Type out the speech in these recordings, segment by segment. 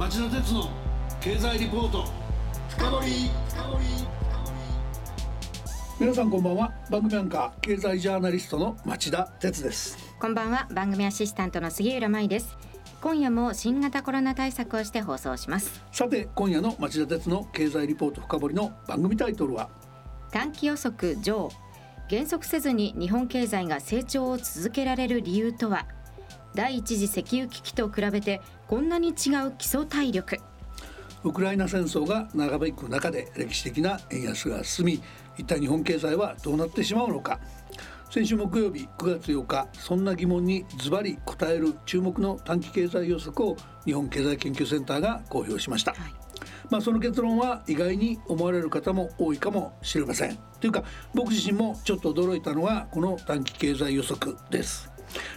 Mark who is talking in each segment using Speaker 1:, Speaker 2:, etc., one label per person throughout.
Speaker 1: 町田鉄の経済リポート。深掘皆さんこんばんは。番組アンカー経済ジャーナリストの町田鉄です。
Speaker 2: こんばんは。番組アシスタントの杉浦舞です。今夜も新型コロナ対策をして放送します。
Speaker 1: さて今夜の町田鉄の経済リポート深掘りの番組タイトルは？
Speaker 2: 短期予測上。減速せずに日本経済が成長を続けられる理由とは？第一次石油危機と比べてこんなに違う基礎体力。
Speaker 1: ウクライナ戦争が長引く中で歴史的な円安が進み一体日本経済はどうなってしまうのか。先週木曜日9月8日そんな疑問にズバリ答える注目の短期経済予測を日本経済研究センターが公表しました、はい。まあ、その結論は意外に思われる方も多いかもしれません。というか僕自身もちょっと驚いたのがこの短期経済予測です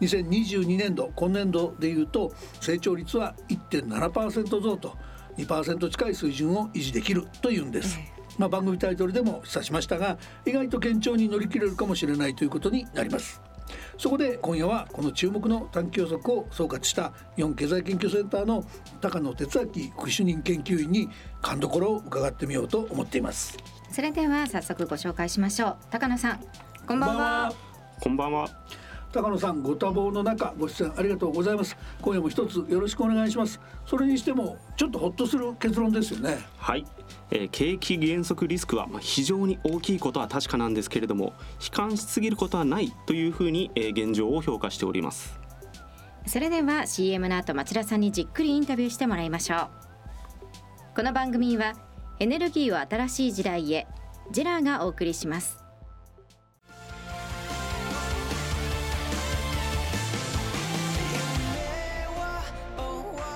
Speaker 1: 2022年度今年度でいうと成長率は1.7%増と2%近い水準を維持できるというんです、まあ、番組タイトルでも示唆しましたが意外と堅調に乗り切れるかもしれないということになります。そこで今夜はこの注目の短期予測を総括した日本経済研究センターの高野哲明副主任研究員に勘どころを伺ってみようと思っています。
Speaker 2: それでは早速ご紹介しましょう。高野さんこんばんは。
Speaker 3: こんばんは
Speaker 1: 高野さんご多忙の中ご出演ありがとうございます。今夜も一つよろしくお願いします。それにしてもちょっとほっとする結論ですよね。
Speaker 3: はい、えー、景気減速リスクはまあ非常に大きいことは確かなんですけれども悲観しすぎることはないというふうに、えー、現状を評価しております。
Speaker 2: それでは CM の後町田さんにじっくりインタビューしてもらいましょう。この番組はエネルギーを新しい時代へジェラーがお送りします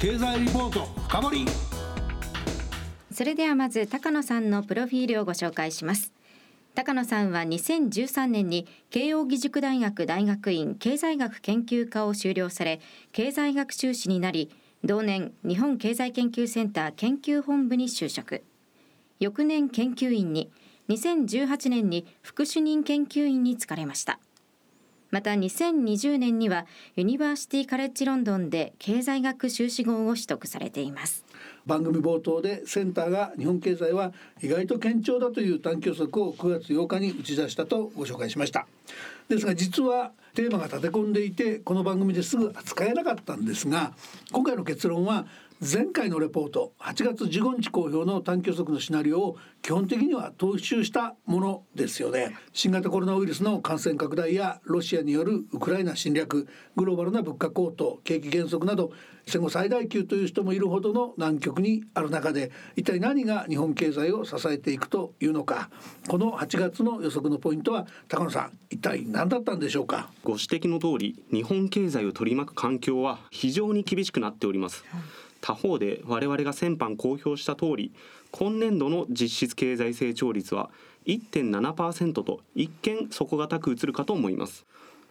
Speaker 1: 経済リポート深掘
Speaker 2: それではまず高野さんのプロフィールをご紹介します。高野さんは2013年に慶應義塾大学大学院経済学研究科を修了され経済学修士になり同年日本経済研究センター研究本部に就職。翌年研究員に2018年に副主任研究員に就かれました。また2020年にはユニバーシティカレッジロンドンで経済学修士号を取得されています。
Speaker 1: 番組冒頭でセンターが日本経済は意外と堅調だという短期予測を9月8日に打ち出したとご紹介しました。ですが実はテーマが立て込んでいてこの番組ですぐ扱えなかったんですが今回の結論は前回のレポート8月15日公表の短期予測のシナリオを基本的には踏襲したものですよね。新型コロナウイルスの感染拡大やロシアによるウクライナ侵略グローバルな物価高騰景気減速など戦後最大級という人もいるほどの難局にある中で一体何が日本経済を支えていくというのか。この8月の予測のポイントは高野さん一体何だったんでしょうか？
Speaker 3: ご指摘の通り日本経済を取り巻く環境は非常に厳しくなっております、他方で我々が先般公表した通り今年度の実質経済成長率は1.7%と一見底堅く映るかと思います。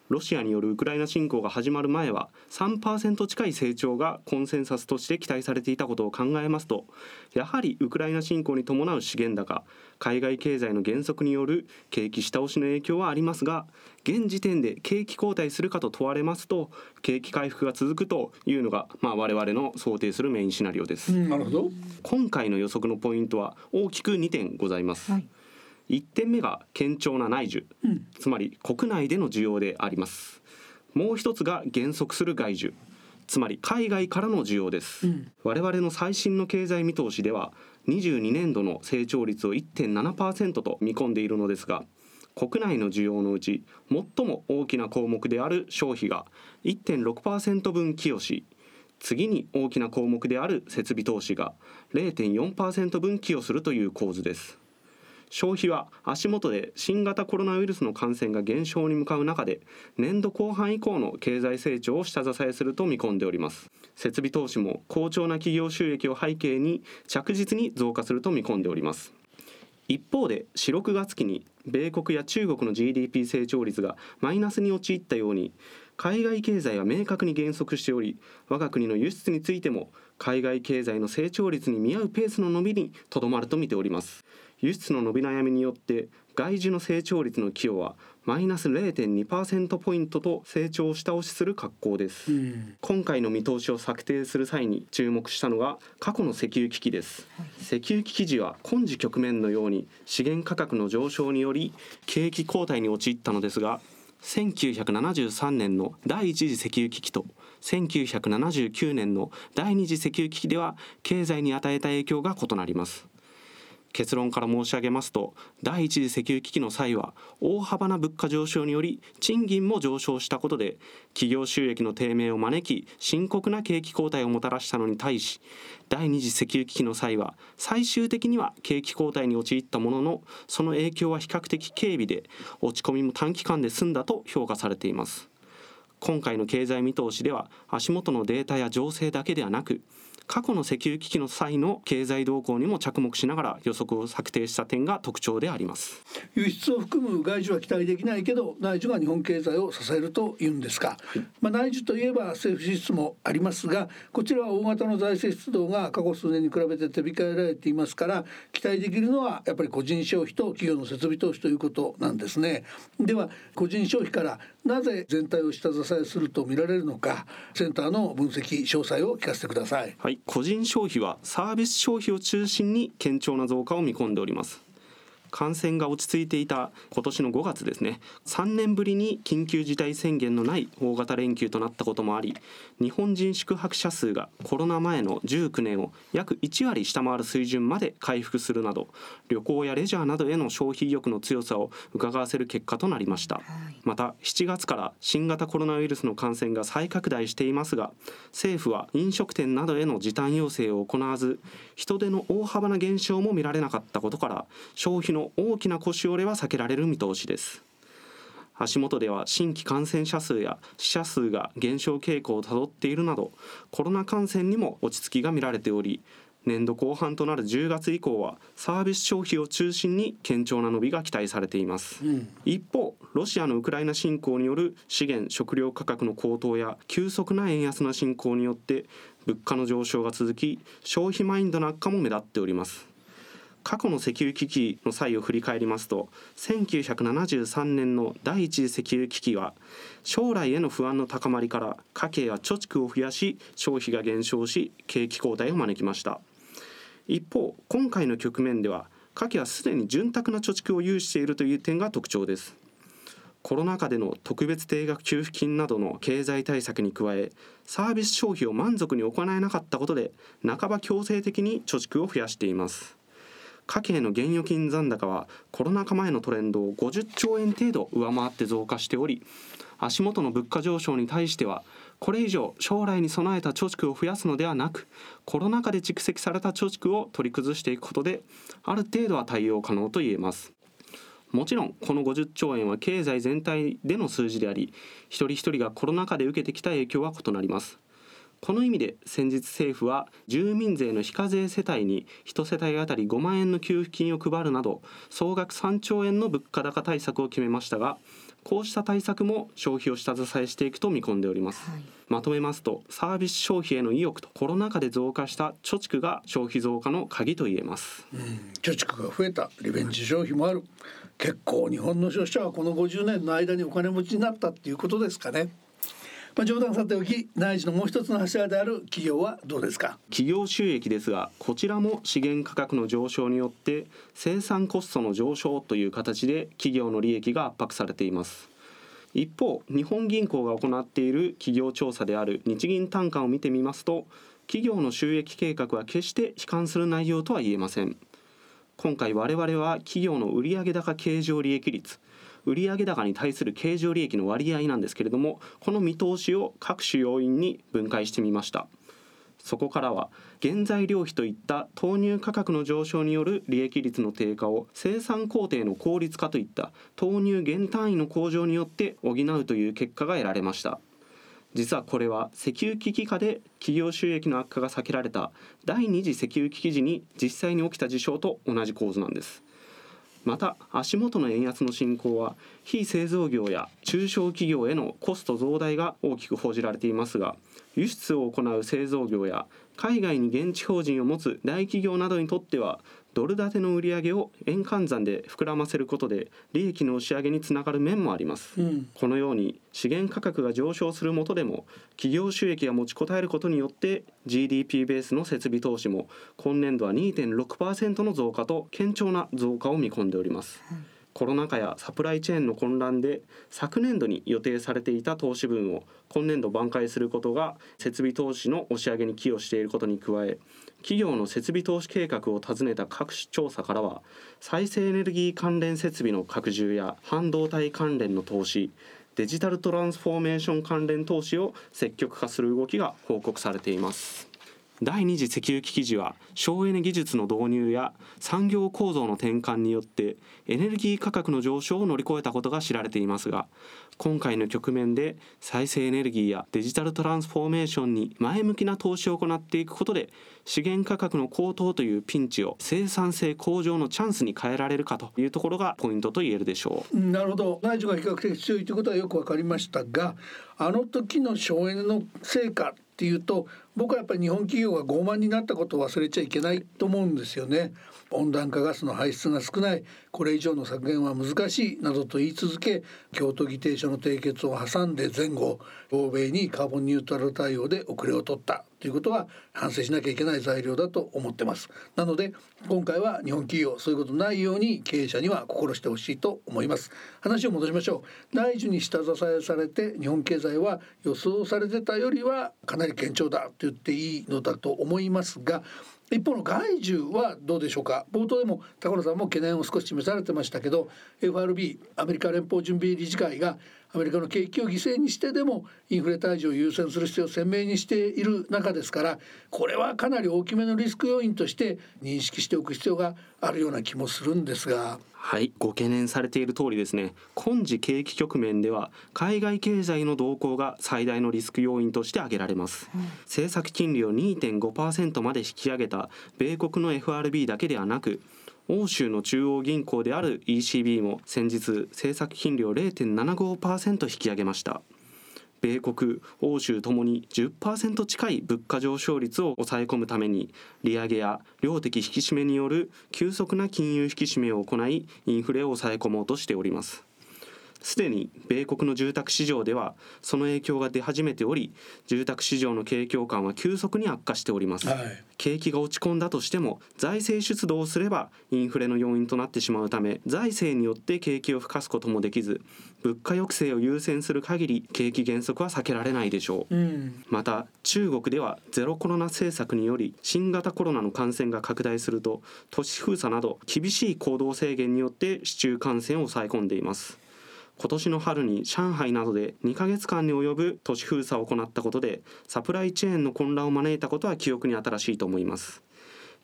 Speaker 3: ロシアによるウクライナ侵攻が始まる前は3%近い成長がコンセンサスとして期待されていたことを考えますとやはりウクライナ侵攻に伴う資源高海外経済の減速による景気下押しの影響はありますが現時点で景気後退するかと問われますと景気回復が続くというのが、まあ、我々の想定するメインシナリオです。
Speaker 1: なるほど
Speaker 3: 今回の予測のポイントは大きく2点ございます。はい1点目が堅調な内需、うん、つまり国内での需要であります。もう一つが減速する外需。つまり海外からの需要です、
Speaker 1: うん。
Speaker 3: 我々の最新の経済見通しでは22年度の成長率を1.7%と見込んでいるのですが国内の需要のうち最も大きな項目である消費が1.6%分寄与し次に大きな項目である設備投資が0.4%分寄与するという構図です消費は足元で新型コロナウイルスの感染が減少に向かう中で年度後半以降の経済成長を下支えすると見込んでおります。設備投資も好調な企業収益を背景に着実に増加すると見込んでおります。一方で4、6月期に米国や中国の GDP 成長率がマイナスに陥ったように海外経済は明確に減速しており我が国の輸出についても海外経済の成長率に見合うペースの伸びにとどまると見ております。輸出の伸び悩みによって外需の成長率の寄与はマイナス0.2%ポイントと成長を下押しする格好です、
Speaker 1: うん。
Speaker 3: 今回の見通しを策定する際に注目したのが過去の石油危機です、石油危機時は今時局面のように資源価格の上昇により景気後退に陥ったのですが1973年の第一次石油危機と1979年の第二次石油危機では経済に与えた影響が異なります。結論から申し上げますと第一次石油危機の際は大幅な物価上昇により賃金も上昇したことで企業収益の低迷を招き深刻な景気後退をもたらしたのに対し第二次石油危機の際は最終的には景気後退に陥ったもののその影響は比較的軽微で落ち込みも短期間で済んだと評価されています。今回の経済見通しでは足元のデータや情勢だけではなく過去の石油危機の際の経済動向にも着目しながら予測を策定した点が特徴であります。
Speaker 1: 輸出を含む外需は期待できないけど内需が日本経済を支えるというんですか、まあ、内需といえば政府支出もありますがこちらは大型の財政出動が過去数年に比べて手控えられていますから期待できるのはやっぱり個人消費と企業の設備投資ということなんですね。では個人消費からなぜ全体を下支えすると見られるのかセンターの分析詳細を聞かせてください。
Speaker 3: はい、個人消費はサービス消費を中心に堅調な増加を見込んでおります。感染が落ち着いていた今年の5月ですね。3年ぶりに緊急事態宣言のない大型連休となったこともあり日本人宿泊者数がコロナ前の19年を約1割下回る水準まで回復するなど旅行やレジャーなどへの消費意欲の強さを伺わせる結果となりました、また7月から新型コロナウイルスの感染が再拡大していますが政府は飲食店などへの時短要請を行わず人手の大幅な減少も見られなかったことから消費の大きな腰折れは避けられる見通しです。足元では新規感染者数や死者数が減少傾向をたどっているなどコロナ感染にも落ち着きが見られており年度後半となる10月以降はサービス消費を中心に堅調な伸びが期待されています、一方ロシアのウクライナ侵攻による資源食料価格の高騰や急速な円安の進行によって物価の上昇が続き消費マインドの悪化も目立っております過去の石油危機の際を振り返りますと1973年の第一次石油危機は将来への不安の高まりから家計は貯蓄を増やし消費が減少し景気後退を招きました。一方今回の局面では家計はすでに潤沢な貯蓄を有しているという点が特徴です。コロナ禍での特別定額給付金などの経済対策に加えサービス消費を満足に行えなかったことで半ば強制的に貯蓄を増やしています。家計の現預金残高はコロナ禍前のトレンドを50兆円程度上回って増加しており足元の物価上昇に対してはこれ以上将来に備えた貯蓄を増やすのではなくコロナ禍で蓄積された貯蓄を取り崩していくことである程度は対応可能と言えます。もちろんこの50兆円は経済全体での数字であり一人一人がコロナ禍で受けてきた影響は異なります。この意味で先日政府は住民税の非課税世帯に1世帯当たり5万円の給付金を配るなど総額3兆円の物価高対策を決めましたがこうした対策も消費を下支えしていくと見込んでおります、まとめますとサービス消費への意欲とコロナ禍で増加した貯蓄が消費増加の鍵と言えます。
Speaker 1: 貯蓄が増えたリベンジ消費もある。結構日本の消費者はこの50年の間にお金持ちになったっていうことですかね。まあ、冗談さておき内需のもう一つの柱である企業はどうですか？
Speaker 3: 企業収益ですがこちらも資源価格の上昇によって生産コストの上昇という形で企業の利益が圧迫されています。一方日本銀行が行っている企業調査である日銀単価を見てみますと企業の収益計画は決して悲観する内容とは言えません。今回我々は企業の売上高経常利益率売上高に対する経常利益の割合なんですけれどもこの見通しを各種要因に分解してみました。そこからは原材料費といった投入価格の上昇による利益率の低下を生産工程の効率化といった投入減単位の向上によって補うという結果が得られました。実はこれは石油危機下で企業収益の悪化が避けられた第二次石油危機時に実際に起きた事象と同じ構図なんです。また足元の円安の進行は非製造業や中小企業へのコスト増大が大きく報じられていますが輸出を行う製造業や海外に現地法人を持つ大企業などにとってはドル建ての売上を円換算で膨らませることで利益の押し上げにつながる面もあります、うん、このように資源価格が上昇するもとでも企業収益が持ちこたえることによって GDP ベースの設備投資も今年度は2.6%の増加と堅調な増加を見込んでおります、うんコロナ禍やサプライチェーンの混乱で昨年度に予定されていた投資分を今年度挽回することが設備投資の押し上げに寄与していることに加え企業の設備投資計画を尋ねた各種調査からは再生エネルギー関連設備の拡充や半導体関連の投資デジタルトランスフォーメーション関連投資を積極化する動きが報告されています第二次石油危機時は省エネ技術の導入や産業構造の転換によってエネルギー価格の上昇を乗り越えたことが知られていますが今回の局面で再生エネルギーやデジタルトランスフォーメーションに前向きな投資を行っていくことで資源価格の高騰というピンチを生産性向上のチャンスに変えられるかというところがポイントと言えるでしょ
Speaker 1: う。なるほど内需が比較的強いということはよく分かりましたがあの時の省エネの成果っていうと僕はやっぱり日本企業が傲慢になったことを忘れちゃいけないと思うんですよね。温暖化ガスの排出が少ないこれ以上の削減は難しいなどと言い続け京都議定書の締結を挟んで前後欧米にカーボンニュートラル対応で遅れを取ったということは反省しなきゃいけない材料だと思ってます。なので今回は日本企業そういうことないように経営者には心してほしいと思います。話を戻しましょう。内需に下支えされて日本経済は予想されてたよりはかなり堅調だと言っていいのだと思いますが一方の外需はどうでしょうか冒頭でも高野さんも懸念を少し示されてましたけど FRB アメリカ連邦準備理事会がアメリカの景気を犠牲にしてでもインフレ退治を優先する必要を鮮明にしている中ですからこれはかなり大きめのリスク要因として認識しておく必要があるような気もするんですが。
Speaker 3: はい。ご懸念されている通りですね。今時景気局面では海外経済の動向が最大のリスク要因として挙げられます、うん、政策金利を2.5%まで引き上げた米国の FRB だけではなく欧州の中央銀行である ECB も先日政策金利を0.75%引き上げました米国欧州ともに10%近い物価上昇率を抑え込むために利上げや量的引き締めによる急速な金融引き締めを行いインフレを抑え込もうとしております。すでに米国の住宅市場ではその影響が出始めており住宅市場の景況感は急速に悪化しております、はい、景気が落ち込んだとしても財政出動すればインフレの要因となってしまうため財政によって景気を吹かすこともできず物価抑制を優先する限り景気減速は避けられないでしょう、うん、また中国ではゼロコロナ政策により新型コロナの感染が拡大すると都市封鎖など厳しい行動制限によって市中感染を抑え込んでいます今年の春に上海などで2ヶ月間に及ぶ都市封鎖を行ったことでサプライチェーンの混乱を招いたことは記憶に新しいと思います。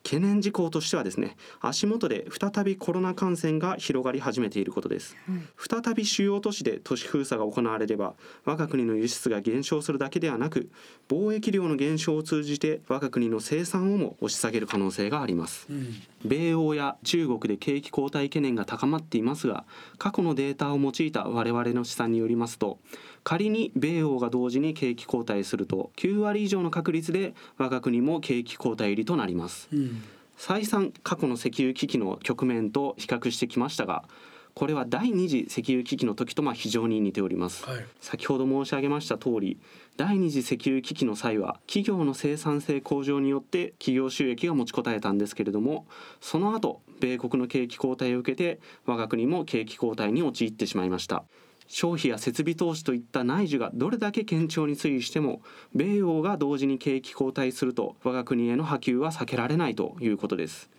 Speaker 3: 懸念事項としてはですね足元で再びコロナ感染が広がり始めていることです、うん、再び主要都市で都市封鎖が行われれば我が国の輸出が減少するだけではなく貿易量の減少を通じて我が国の生産をも押し下げる可能性があります、うん、米欧や中国で景気後退懸念が高まっていますが過去のデータを用いた我々の試算によりますと仮に米欧が同時に景気後退すると9割以上の確率で我が国も景気後退入りとなります、うん、再三過去の石油危機の局面と比較してきましたがこれは第二次石油危機の時とま非常に似ております、はい、先ほど申し上げました通り第二次石油危機の際は企業の生産性向上によって企業収益が持ちこたえたんですけれどもその後米国の景気後退を受けて我が国も景気後退に陥ってしまいました消費や設備投資といった内需がどれだけ堅調に推移しても米欧が同時に景気後退すると我が国への波及は避けられないということです。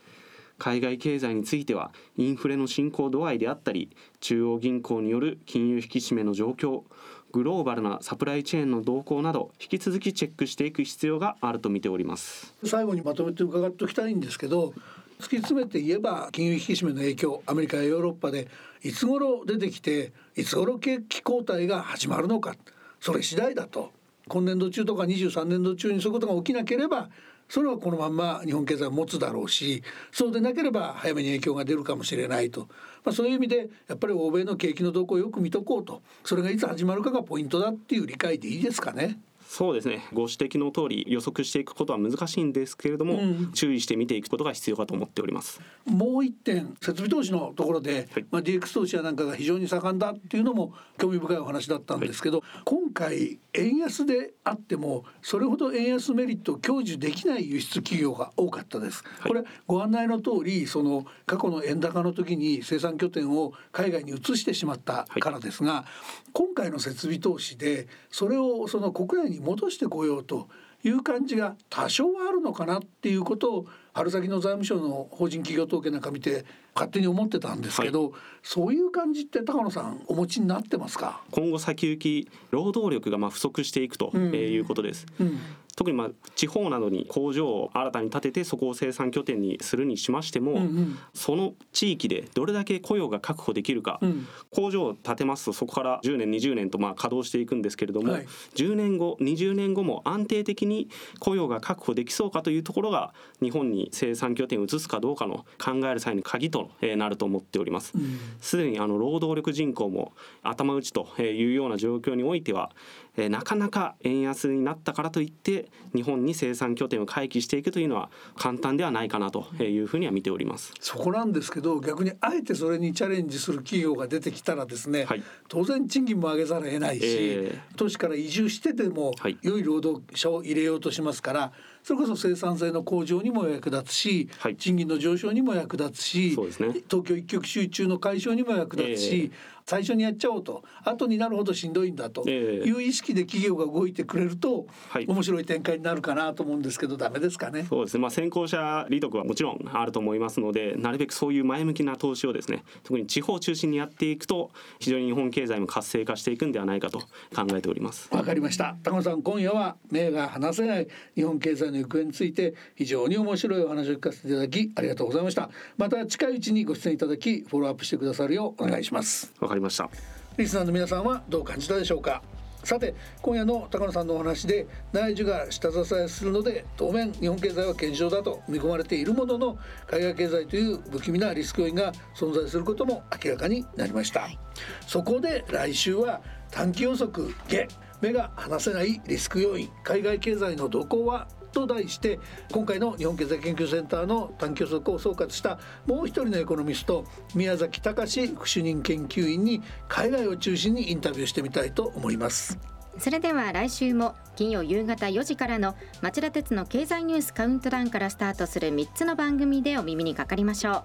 Speaker 3: 海外経済についてはインフレの進行度合いであったり中央銀行による金融引き締めの状況グローバルなサプライチェーンの動向など引き続きチェックしていく必要があると見ております。
Speaker 1: 最後にまとめて伺っておきたいんですけど突き詰めて言えば金融引き締めの影響アメリカやヨーロッパでいつ頃出てきていつ頃景気後退が始まるのかそれ次第だと。今年度中とか23年度中にそういうことが起きなければそれはこのまんま日本経済を持つだろうしそうでなければ早めに影響が出るかもしれないと、まあ、そういう意味でやっぱり欧米の景気の動向をよく見とこうと。それがいつ始まるかがポイントだっていう理解でいいですかね。
Speaker 3: そうですね。ご指摘の通り予測していくことは難しいんですけれども、うん、注意して見ていくことが必要かと思っております。
Speaker 1: もう一点設備投資のところで、はい、まあ、DX 投資やなんかが非常に盛んだっていうのも興味深いお話だったんですけど、はい、今回円安であってもそれほど円安メリットを享受できない輸出企業が多かったです、はい、これご案内の通りその過去の円高の時に生産拠点を海外に移してしまったからですが、今回の設備投資でそれをその国内に戻してこようという感じが多少はあるのかなっていうことを春先の財務省の法人企業統計なんか見て勝手に思ってたんですけど、はい、そういう感じって高野さんお持ちになってますか？
Speaker 3: 今後先行き労働力がまあ不足していくということです、うんうん特にまあ地方などに工場を新たに建ててそこを生産拠点にするにしましても、うんうん、その地域でどれだけ雇用が確保できるか、うん、工場を建てますとそこから10年20年とまあ稼働していくんですけれども、はい、10年後20年後も安定的に雇用が確保できそうかというところが日本に生産拠点を移すかどうかの考える際に鍵となると思っております。す、で、にあの労働力人口も頭打ちというような状況においてはえなかなか円安になったからといって日本に生産拠点を回帰していくというのは簡単ではないかなというふうには見ております。
Speaker 1: そこなんですけど逆にあえてそれにチャレンジする企業が出てきたらですね、はい、当然賃金も上げざるを得ないし、えー、都市から移住してでも良い労働者を入れようとしますからそれこそ生産性の向上にも役立つし、はい、賃金の上昇にも役立つし、ね、東京一極集中の解消にも役立つし、えー最初にやっちゃおうと後になるほどしんどいんだという意識で企業が動いてくれると、はい、面白い展開になるかなと思うんですけどダメですかね。
Speaker 3: そうですね。まあ先行者利得はもちろんあると思いますので、なるべくそういう前向きな投資をですね、特に地方を中心にやっていくと非常に日本経済も活性化していくんではないかと考えております。
Speaker 1: わかりました。高野さん今夜は目が離せない日本経済の行方について非常に面白いお話を聞かせていただきありがとうございました。また近いうちにご出演いただきフォローアップしてくださるようお願いします。
Speaker 3: わかりました。
Speaker 1: リスナーの皆さんはどう感じたでしょうか？さて今夜の高野さんのお話で内需が下支えするので当面日本経済は堅調だと見込まれているものの海外経済という不気味なリスク要因が存在することも明らかになりました、はい、そこで来週は短期予測下目が離せないリスク要因海外経済の動向はと題して今回の日本経済研究センターの短期予測を総括したもう一人のエコノミスト宮崎隆副主任研究員に海外を中心にインタビューしてみたいと思います。
Speaker 2: それでは来週も金曜夕方4時からの町田鉄の経済ニュースカウントダウンからスタートする3つの番組でお耳にかかりましょ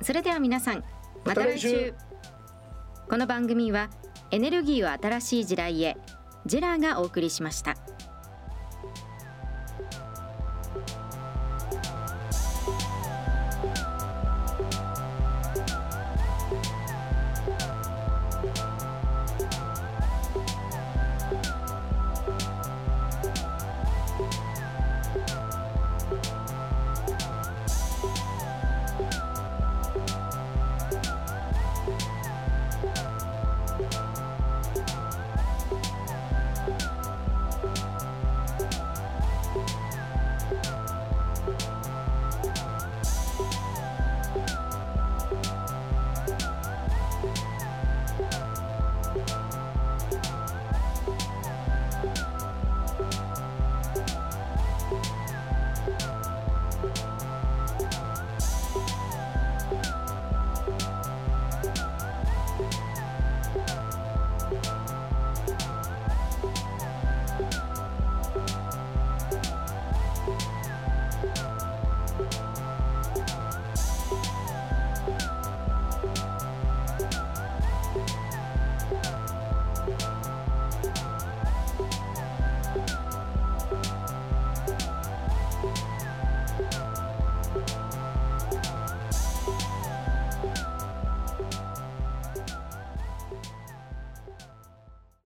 Speaker 2: う。それでは皆さんまた来週。この番組はエネルギーを新しい時代へジェラーがお送りしました。